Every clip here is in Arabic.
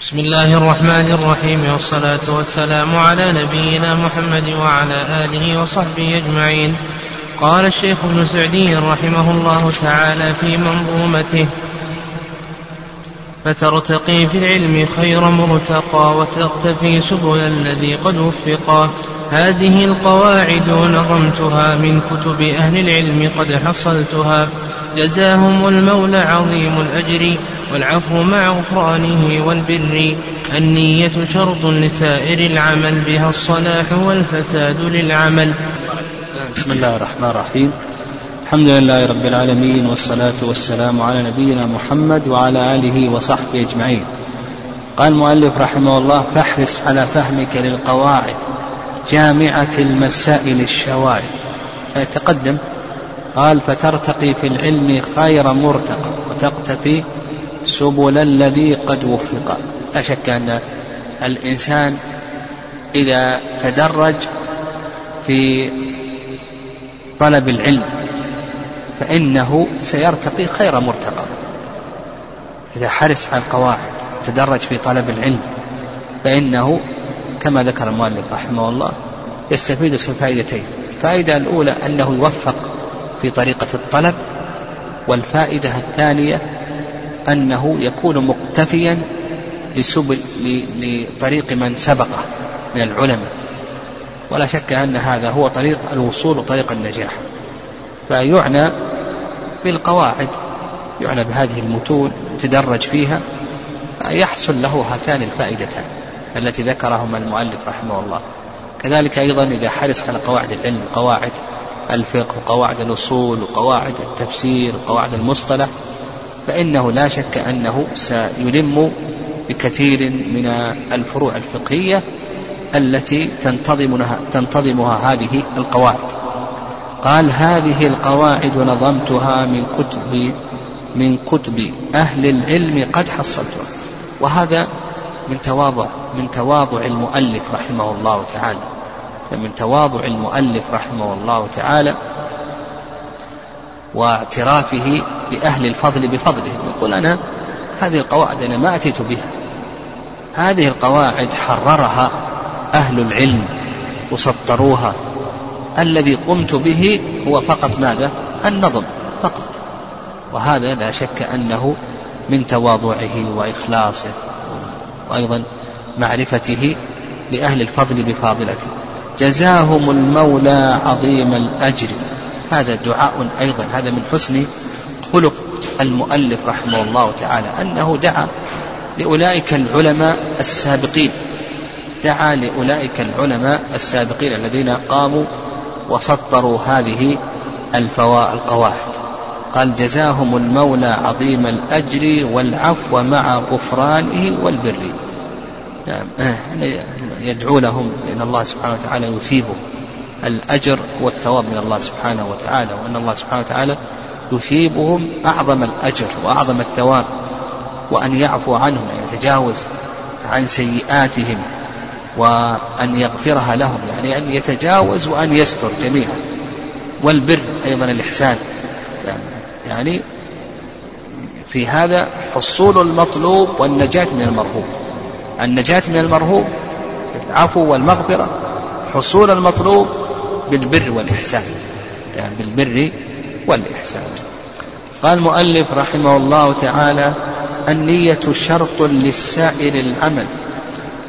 بسم الله الرحمن الرحيم والصلاة والسلام على نبينا محمد وعلى آله وصحبه أجمعين. قال الشيخ ابن سعدي رحمه الله تعالى في منظومته فترتقي في العلم خير مرتقى وتقتفي سبل الذي قد وفقا هذه القواعد نظمتها من كتب أهل العلم قد حصلتها. جزاهم المولى عظيم الأجر والعفو مع غفرانه والبر. النية شرط لسائر العمل بها الصلاح والفساد للعمل. بسم الله الرحمن الرحيم. الحمد لله رب العالمين والصلاة والسلام على نبينا محمد وعلى آله وصحبه أجمعين. قال المؤلف رحمه الله فاحرص على فهمك للقواعد. جامعة المسائل الشوائع تقدم. قال فترتقي في العلم خير مرتقى وتقتفي سبل الذي قد وفق. لا شك أن الإنسان إذا تدرج في طلب العلم فإنه سيرتقي خير مرتقى. إذا حرص على القواعد تدرج في طلب العلم فإنه كما ذكر المؤلف رحمه الله يستفيد فائدتين الفائدة الأولى أنه يوفق في طريقة الطلب والفائدة الثانية أنه يكون مقتفيا لسبل لطريق من سبقه من العلماء. ولا شك أن هذا هو طريق الوصول وطريق النجاح. فيعنى بالقواعد يعنى بهذه المتون تدرج فيها يحصل له هاتان الفائدتان. التي ذكرهما المؤلف رحمه الله. كذلك أيضا إذا حرص على قواعد العلم قواعد الفقه وقواعد الأصول وقواعد التفسير وقواعد المصطلح فإنه لا شك أنه سيلم بكثير من الفروع الفقهية التي تنتظمها, تنتظمها هذه القواعد. قال هذه القواعد نظمتها من كتب من كتب أهل العلم قد حصلتها. وهذا من تواضع من تواضع المؤلف رحمه الله تعالى. من تواضع المؤلف رحمه الله تعالى واعترافه بأهل الفضل بفضله. يقول أنا هذه القواعد أنا ما أتيت بها. هذه القواعد حررها أهل العلم وسطروها. الذي قمت به هو فقط ماذا؟ النظم فقط. وهذا لا شك أنه من تواضعه وإخلاصه. وأيضا معرفته لأهل الفضل بفاضلته. جزاهم المولى عظيم الأجر. هذا دعاء أيضا. هذا من حسن خلق المؤلف رحمه الله تعالى. أنه دعا لأولئك العلماء السابقين. دعا لأولئك العلماء السابقين الذين قاموا وسطروا هذه القواعد. قال جزاهم المولى عظيم الأجر والعفو مع غفرانه والبر. نعم. يدعو لهم لأن الله سبحانه وتعالى يثيبهم الأجر والثواب من الله سبحانه وتعالى وأن الله سبحانه وتعالى يثيبهم أعظم الأجر وأعظم الثواب وأن يعفو عنهم أن يتجاوز عن سيئاتهم وأن يغفرها لهم يعني أن يتجاوز وأن يستر جميعا. والبر أيضا الإحسان. يعني في هذا حصول المطلوب والنجاة من المرهوب. النجاة من المرهوب بالعفو والمغفرة حصول المطلوب بالبر والإحسان. يعني بالبر والإحسان. قال المؤلف رحمه الله تعالى النية شرط للسائر العمل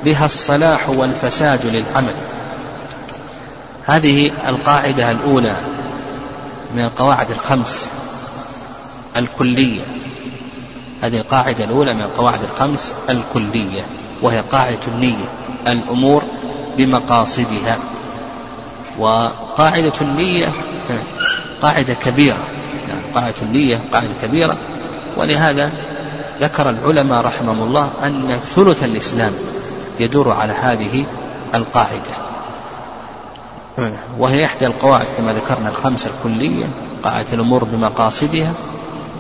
بها الصلاح والفساد للعمل. هذه القاعدة الأولى من القواعد الخمس الكلية. هذه القاعدة الأولى من القواعد الخمس الكلية. وهي قاعدة النية الأمور بمقاصدها. وقاعدة النية قاعدة كبيرة يعني قاعدة النية قاعدة كبيرة. ولهذا ذكر العلماء رحمهم الله أن ثلث الإسلام يدور على هذه القاعدة. وهي إحدى القواعد كما ذكرنا الخمسة الكلية قاعدة الأمور بمقاصدها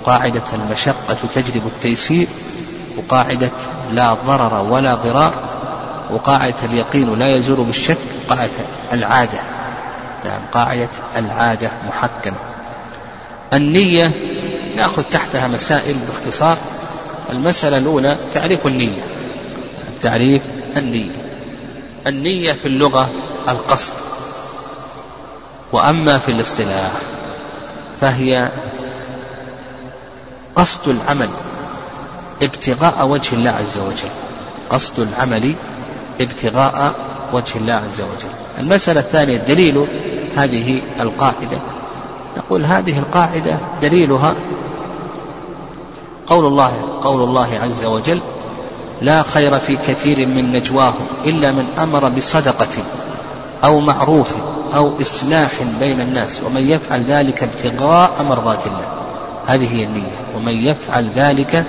قاعدة المشقة تجلب التيسير وقاعدة لا ضرر ولا ضرار وقاعدة اليقين لا يزول بالشك قاعدة العادة. نعم قاعدة العادة محكمة. النية نأخذ تحتها مسائل باختصار. المسألة الأولى تعريف النية. تعريف النية. النية في اللغة القصد. وأما في الاصطلاح فهي قصد العمل. ابتغاء وجه الله عز وجل. قصد العمل ابتغاء وجه الله عز وجل. المسألة الثانية دليل هذه القاعدة. نقول هذه القاعدة دليلها قول الله قول الله عز وجل لا خير في كثير من نجواهم إلا من أمر بصدقة أو معروف أو إصلاح بين الناس ومن يفعل ذلك ابتغاء مرضات الله. هذه هي النية. ومن يفعل ذلك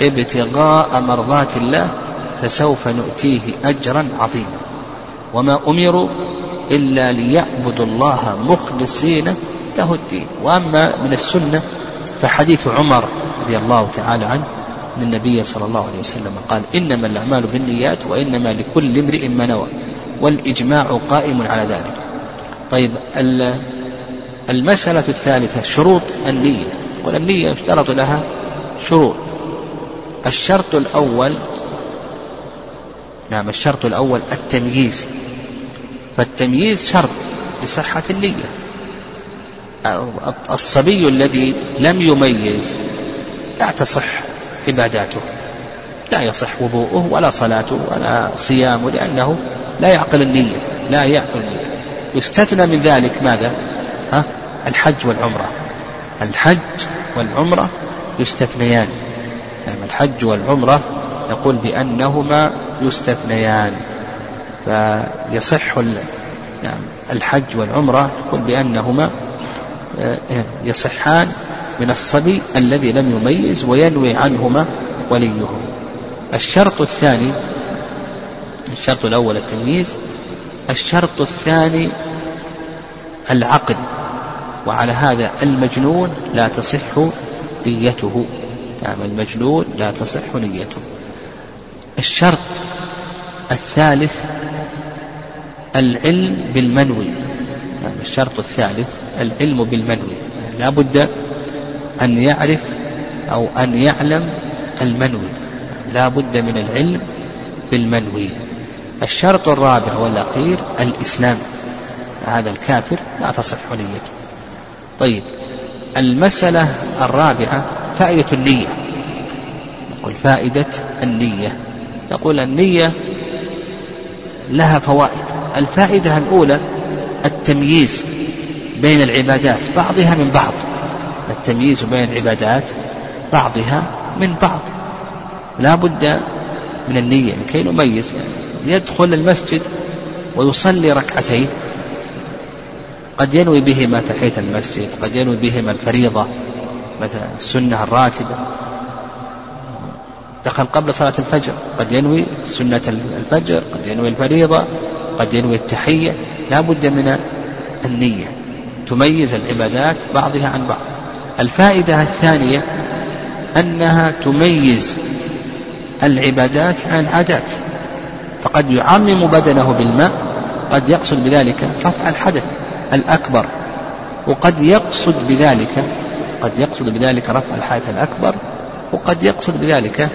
ابتغاء مرضات الله فسوف نؤتيه أجرا عظيما. وما أمروا إلا ليعبدوا الله مخلصين له الدين. وأما من السنة فحديث عمر رضي الله تعالى عنه أن النبي صلى الله عليه وسلم قال إنما الأعمال بالنيات وإنما لكل امرئ ما نوى والإجماع قائم على ذلك. طيب المسألة الثالثة شروط النية والنية يشترط لها شروط. الشرط الأول نعم الشرط الأول التمييز. فالتمييز شرط لصحة النية. الصبي الذي لم يميز لا تصح عباداته لا يصح وضوءه ولا صلاته ولا صيامه لأنه لا يعقل النية لا يعقل النية. يستثنى من ذلك ماذا؟ ها؟ الحج والعمرة. الحج والعمرة يستثنيان. الحج والعمرة يقول بأنهما يستثنيان فيصح يعني الحج والعمرة يقول بأنهما آه، يصحان من الصبي الذي لم يميز وينوي عنهما وليه الشرط الثاني الشرط الأول التمييز الشرط الثاني العقل وعلى هذا المجنون لا تصح نيته. نعم المجنون لا تصح نيته. الشرط الثالث العلم بالمنوي. نعم الشرط الثالث العلم بالمنوي. لا بد أن يعرف أو أن يعلم المنوي. لا بد من العلم بالمنوي. الشرط الرابع والأخير الإسلام. هذا الكافر لا تصح نيته. طيب المسألة الرابعة فائدة النية. نقول فائدة النية. نقول النية لها فوائد. الفائدة الأولى التمييز بين العبادات بعضها من بعض. التمييز بين العبادات بعضها من بعض. لا بد من النية لكي نميز. يدخل المسجد ويصلي ركعتين. قد ينوي بهما تحية المسجد قد ينوي بهما الفريضة. مثلا السنة الراتبة. دخل قبل صلاة الفجر قد ينوي سنة الفجر قد ينوي الفريضة قد ينوي التحية. لا بد من النية. تميز العبادات بعضها عن بعض. الفائدة الثانية أنها تميز العبادات عن العادات فقد يعمم بدنه بالماء قد يقصد بذلك رفع الحدث الأكبر وقد يقصد بذلك قد يقصد بذلك رفع الحدث الأكبر وقد يقصد بذلك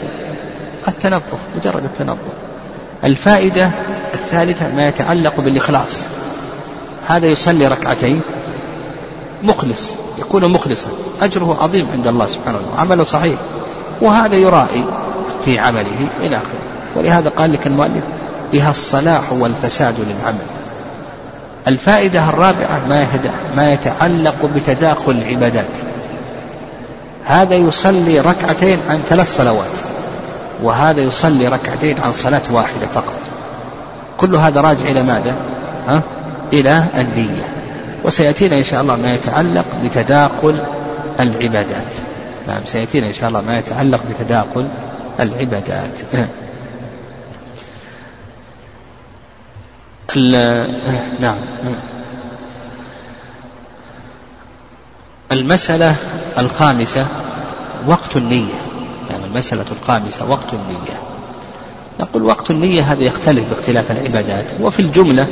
التنظف مجرد التنظف. الفائدة الثالثة ما يتعلق بالإخلاص. هذا يصلي ركعتين مخلص يكون مخلصا. أجره عظيم عند الله سبحانه وتعالى عمله صحيح. وهذا يرائي في عمله إلى آخره. ولهذا قال لك المؤلف بها الصلاح والفساد للعمل. الفائدة الرابعة ما ما يتعلق بتداخل العبادات. هذا يصلي ركعتين عن ثلاث صلوات وهذا يصلي ركعتين عن صلاة واحدة فقط. كل هذا راجع إلى ماذا؟ ها؟ إلى النية. وسيأتينا إن شاء الله ما يتعلق بتداخل العبادات. نعم سيأتينا إن شاء الله ما يتعلق بتداخل العبادات. نعم. المسألة الخامسة وقت النية. يعني المسألة الخامسة وقت النية. نقول وقت النية هذا يختلف باختلاف العبادات. وفي الجملة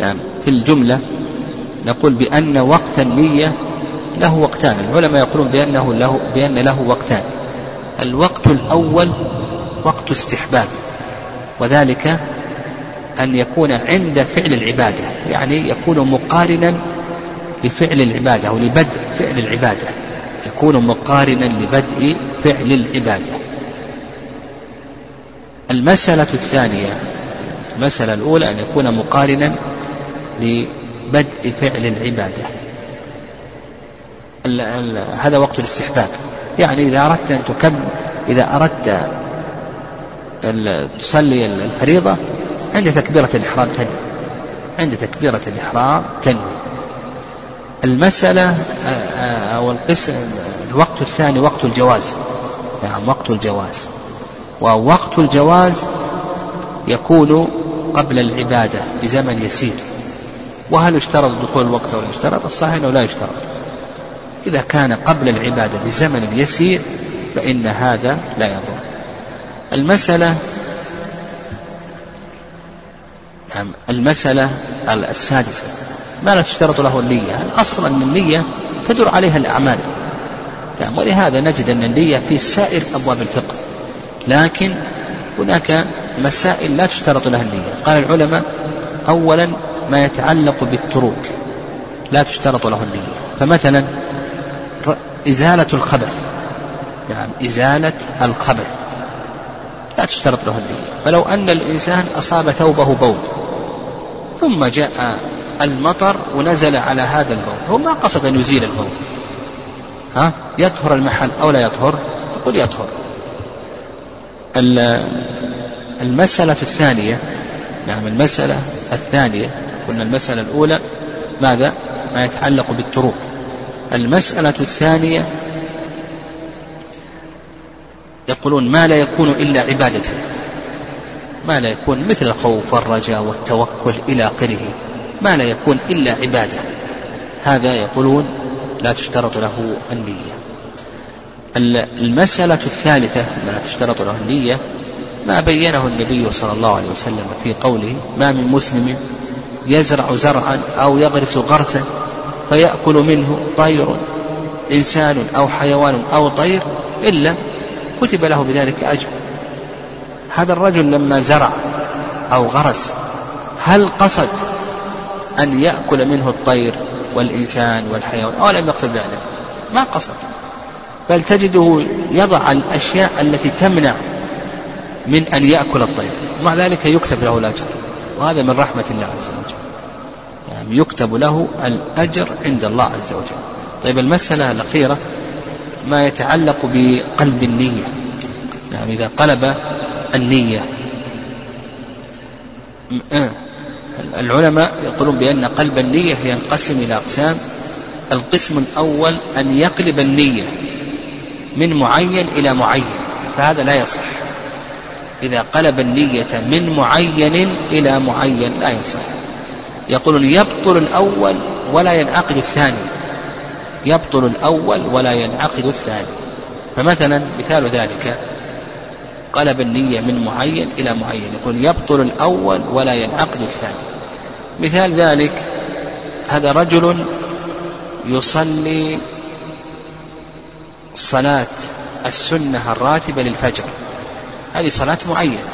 نعم في الجملة نقول بأن وقت النية له وقتان. العلماء يقولون بأنه له بأن له وقتان. الوقت الأول وقت استحباب. وذلك أن يكون عند فعل العبادة. يعني يكون مقارنا لفعل العبادة أو لبدء فعل العبادة. يكون مقارنا لبدء فعل العبادة. المسألة الثانية المسألة الأولى أن يكون مقارنا لبدء فعل العبادة. هذا وقت الاستحباب. يعني إذا أردت أن تكمل إذا أردت تصلي الفريضة عند تكبيرة الإحرام تنوي. عند تكبيرة الإحرام تنوي. المسألة آه، آه، أو القسم الوقت الثاني وقت الجواز. نعم وقت الجواز. ووقت الجواز يكون قبل العبادة بزمن يسير. وهل يشترط دخول الوقت أو يشترط؟ الصحيح أنه لا يشترط. إذا كان قبل العبادة بزمن يسير فإن هذا لا يضر. المسألة نعم المسألة السادسة. ما لا تشترط له النية. الأصل أن النية تدور عليها الأعمال. نعم ولهذا نجد أن النية في سائر أبواب الفقه. لكن هناك مسائل لا تشترط لها النية. قال العلماء أولا ما يتعلق بالتروك. لا تشترط له النية. فمثلا إزالة الخبث. نعم إزالة الخبث. لا تشترط له النية. فلو أن الإنسان أصاب ثوبه بول ثم جاء المطر ونزل على هذا البول. هو ما قصد أن يزيل البول. ها؟ يطهر المحل أو لا يطهر؟ يقول يطهر. المسألة الثانية نعم المسألة الثانية قلنا المسألة الأولى ماذا؟ ما يتعلق بالتروك المسألة الثانية يقولون ما لا يكون إلا عبادة. ما لا يكون مثل الخوف والرجاء والتوكل إلى آخره. ما لا يكون إلا عبادة. هذا يقولون لا تشترط له النية. المسألة الثالثة لا تشترط له النية ما بينه النبي صلى الله عليه وسلم في قوله ما من مسلم يزرع زرعا أو يغرس غرسا فيأكل منه طير إنسان أو حيوان أو طير إلا كتب له بذلك أجر. هذا الرجل لما زرع أو غرس هل قصد أن يأكل منه الطير والإنسان والحيوان. أو لم يقصد ذلك. ما قصد. بل تجده يضع الأشياء التي تمنع من أن يأكل الطير. ومع ذلك يكتب له الأجر. وهذا من رحمة الله عز وجل. يعني يكتب له الأجر عند الله عز وجل. طيب المسألة الأخيرة ما يتعلق بقلب النية. يعني إذا قلب النية. العلماء يقولون بأن قلب النية ينقسم إلى أقسام. القسم الأول أن يقلب النية من معين إلى معين فهذا لا يصح. إذا قلب النية من معين إلى معين لا يصح. يقولون يبطل الأول ولا ينعقد الثاني. يبطل الأول ولا ينعقد الثاني. فمثلا مثال ذلك قلب النية من معين إلى معين يقول يبطل الأول ولا ينعقد الثاني. مثال ذلك هذا رجل يصلي صلاة السنة الراتبة للفجر. هذه صلاة معينة.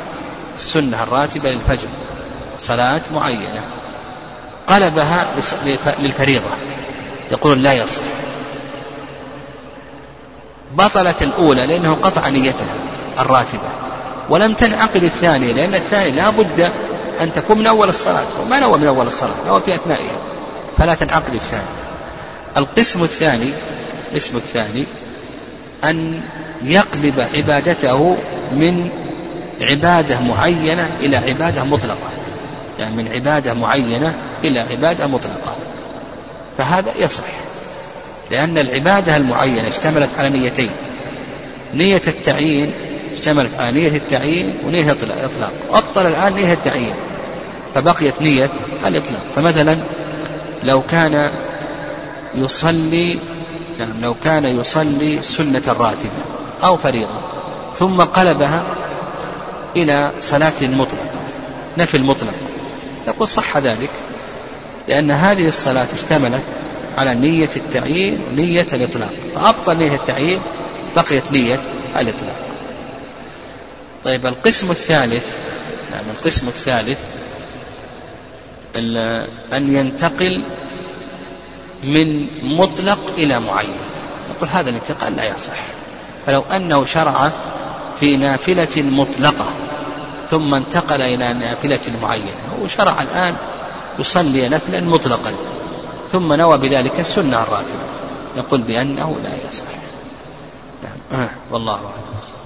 السنة الراتبة للفجر. صلاة معينة. قلبها للفريضة. يقول لا يصح. بطلت الأولى لأنه قطع نيتها الراتبة. ولم تنعقد الثانية لأن الثانية لا بد أن تكون من أول الصلاة. وما نوى من أول الصلاة نوى في أثنائها. فلا تنعقد الثانية القسم الثاني القسم الثاني أن يقلب عبادته من عبادة معينة إلى عبادة مطلقة. يعني من عبادة معينة إلى عبادة مطلقة. فهذا يصح. لأن العبادة المعينة اشتملت على نيتين. نية التعيين اشتملت على نية التعيين ونية الإطلاق. أبطل الآن نية التعيين. فبقيت نية الإطلاق. فمثلا لو كان يصلي يعني لو كان يصلي سنة راتبة أو فريضة ثم قلبها إلى صلاة مطلقة نفي المطلق. يقول صح ذلك لأن هذه الصلاة اشتملت على نية التعيين ونية الإطلاق. فأبطل نية التعيين بقيت نية الإطلاق. طيب القسم الثالث نعم القسم الثالث أن ينتقل من مطلق إلى معين. نقول هذا الانتقال لا يصح. فلو أنه شرع في نافلة مطلقة ثم انتقل إلى نافلة معينة هو شرع الآن يصلي نفلا مطلقا ثم نوى بذلك السنة الراتبة. يقول بأنه لا يصح. نعم. والله أعلم.